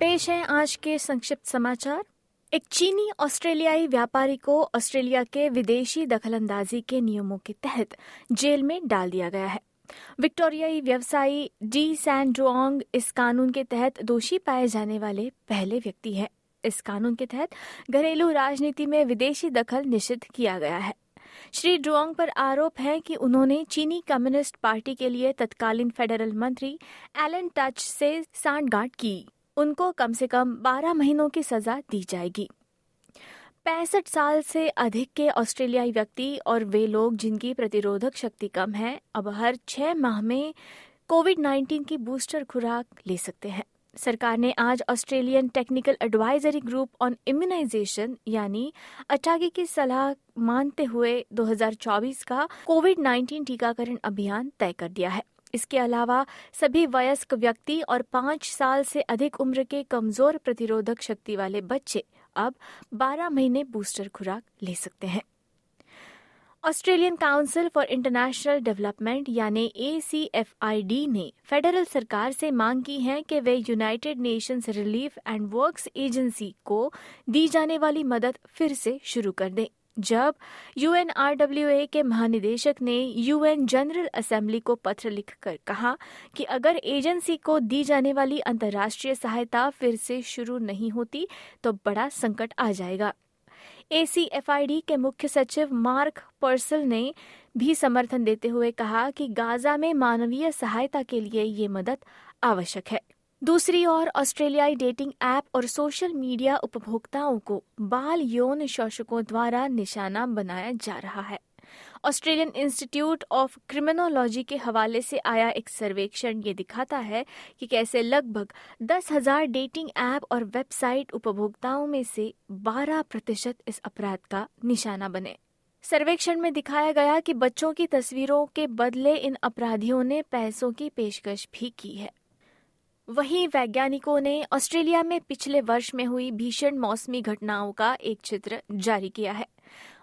पेश है आज के संक्षिप्त समाचार। एक चीनी ऑस्ट्रेलियाई व्यापारी को ऑस्ट्रेलिया के विदेशी दखलंदाजी के नियमों के तहत जेल में डाल दिया गया है। विक्टोरियाई व्यवसायी डी सैन ड्रोंग इस कानून के तहत दोषी पाए जाने वाले पहले व्यक्ति है। इस कानून के तहत घरेलू राजनीति में विदेशी दखल निषिद्ध किया गया है। श्री ड्रोंग पर आरोप है कि उन्होंने चीनी कम्युनिस्ट पार्टी के लिए तत्कालीन फेडरल मंत्री एलन टच से सांठगांठ की। उनको कम से कम 12 महीनों की सजा दी जाएगी। पैंसठ साल से अधिक के ऑस्ट्रेलियाई व्यक्ति और वे लोग जिनकी प्रतिरोधक शक्ति कम है, अब हर छह माह में कोविड 19 की बूस्टर खुराक ले सकते हैं। सरकार ने आज Australian technical advisory group on immunisation, यानी अटागी की सलाह मानते हुए 2024 का कोविड 19 टीकाकरण अभियान तय कर दिया है। इसके अलावा, सभी वयस्क व्यक्ति और पाँच साल से अधिक उम्र के कमज़ोर प्रतिरोधक शक्ति वाले बच्चे अब 12 महीने बूस्टर खुराक ले सकते हैं। Australian council for international development यानी ए ने फेडरल सरकार से मांग की है कि वे United Nations relief and works agency को दी जाने वाली मदद फिर से शुरू कर दें। जब यूएनआरडब्ल्यूए के महानिदेशक ने यूएन जनरल असेंबली को पत्र लिखकर कहा कि अगर एजेंसी को दी जाने वाली अंतर्राष्ट्रीय सहायता फिर से शुरू नहीं होती तो बड़ा संकट आ जाएगा। एसीएफआईडी के मुख्य सचिव मार्क पर्सल ने भी समर्थन देते हुए कहा कि गाजा में मानवीय सहायता के लिए ये मदद आवश्यक है। दूसरी ओर ऑस्ट्रेलियाई डेटिंग ऐप और सोशल मीडिया उपभोक्ताओं को बाल यौन शोषकों द्वारा निशाना बनाया जा रहा है। ऑस्ट्रेलियन इंस्टीट्यूट ऑफ़ क्रिमिनोलॉजी के हवाले से आया एक सर्वेक्षण ये दिखाता है कि कैसे लगभग दस हज़ार डेटिंग ऐप और वेबसाइट उपभोक्ताओं में से 12 प्रतिशत इस अपराध का निशाना बने। सर्वेक्षण में दिखाया गया कि बच्चों की तस्वीरों के बदले इन अपराधियों ने पैसों की पेशकश भी की है। वहीं वैज्ञानिकों ने ऑस्ट्रेलिया में पिछले वर्ष में हुई भीषण मौसमी घटनाओं का एक चित्र जारी किया है।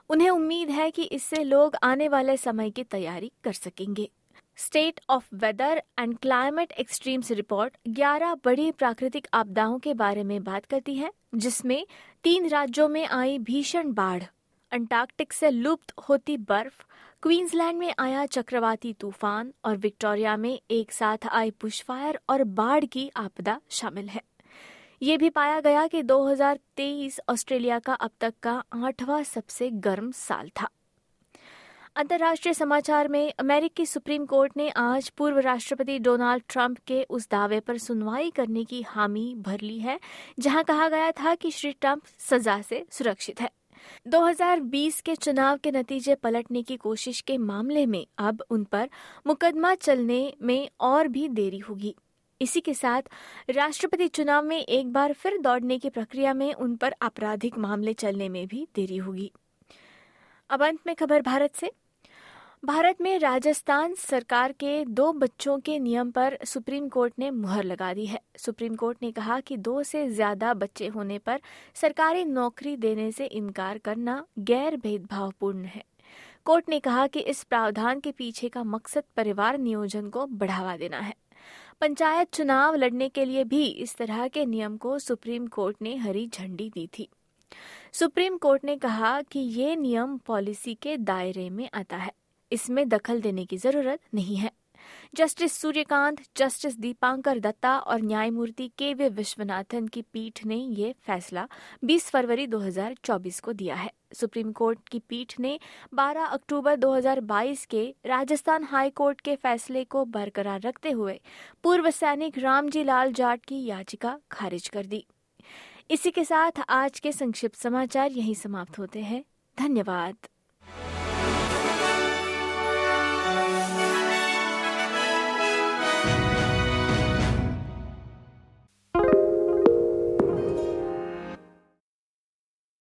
उन्हें उम्मीद है कि इससे लोग आने वाले समय की तैयारी कर सकेंगे। State of weather and climate extremes report 11 बड़ी प्राकृतिक आपदाओं के बारे में बात करती है, जिसमें तीन राज्यों में आई भीषण बाढ़। अंटार्कटिक से लुप्त होती बर्फ़ क्वींसलैंड में आया चक्रवाती तूफ़ान और विक्टोरिया में एक साथ आई बुशफायर और बाढ़ की आपदा शामिल है। ये भी पाया गया कि 2023 ऑस्ट्रेलिया का अब तक का आठवां सबसे गर्म साल था। अंतर्राष्ट्रीय समाचार में अमेरिकी सुप्रीम कोर्ट ने आज पूर्व राष्ट्रपति डोनाल्ड ट्रंप के उस दावे पर सुनवाई करने की हामी भर ली है, जहाँ कहा गया था कि श्री ट्रंप सजा से सुरक्षित है। 2020 के चुनाव के नतीजे पलटने की कोशिश के मामले में अब उन पर मुकदमा चलने में और भी देरी होगी। इसी के साथ राष्ट्रपति चुनाव में एक बार फिर दौड़ने की प्रक्रिया में उन पर आपराधिक मामले चलने में भी देरी होगी। अब अंत में खबर भारत से। भारत में राजस्थान सरकार के दो बच्चों के नियम पर सुप्रीम कोर्ट ने मुहर लगा दी है। सुप्रीम कोर्ट ने कहा कि दो से ज़्यादा बच्चे होने पर सरकारी नौकरी देने से इनकार करना गैर भेदभावपूर्ण है। कोर्ट ने कहा कि इस प्रावधान के पीछे का मकसद परिवार नियोजन को बढ़ावा देना है। पंचायत चुनाव लड़ने के लिए भी इस तरह के नियम को सुप्रीम कोर्ट ने हरी झंडी दी थी। सुप्रीम कोर्ट ने कहा कि ये नियम पॉलिसी के दायरे में आता है। इसमें दखल देने की ज़रूरत नहीं है। जस्टिस सूर्यकांत, जस्टिस दीपांकर दत्ता और न्यायमूर्ति के वे विश्वनाथन की पीठ ने ये फैसला 20 फरवरी 2024 को दिया है। सुप्रीम कोर्ट की पीठ ने 12 अक्टूबर 2022 के राजस्थान हाई कोर्ट के फैसले को बरकरार रखते हुए पूर्व सैनिक रामजी लाल जाट की याचिका खारिज कर दी। इसी के साथ आज के संक्षिप्त समाचार यहीं समाप्त होते हैं। धन्यवाद।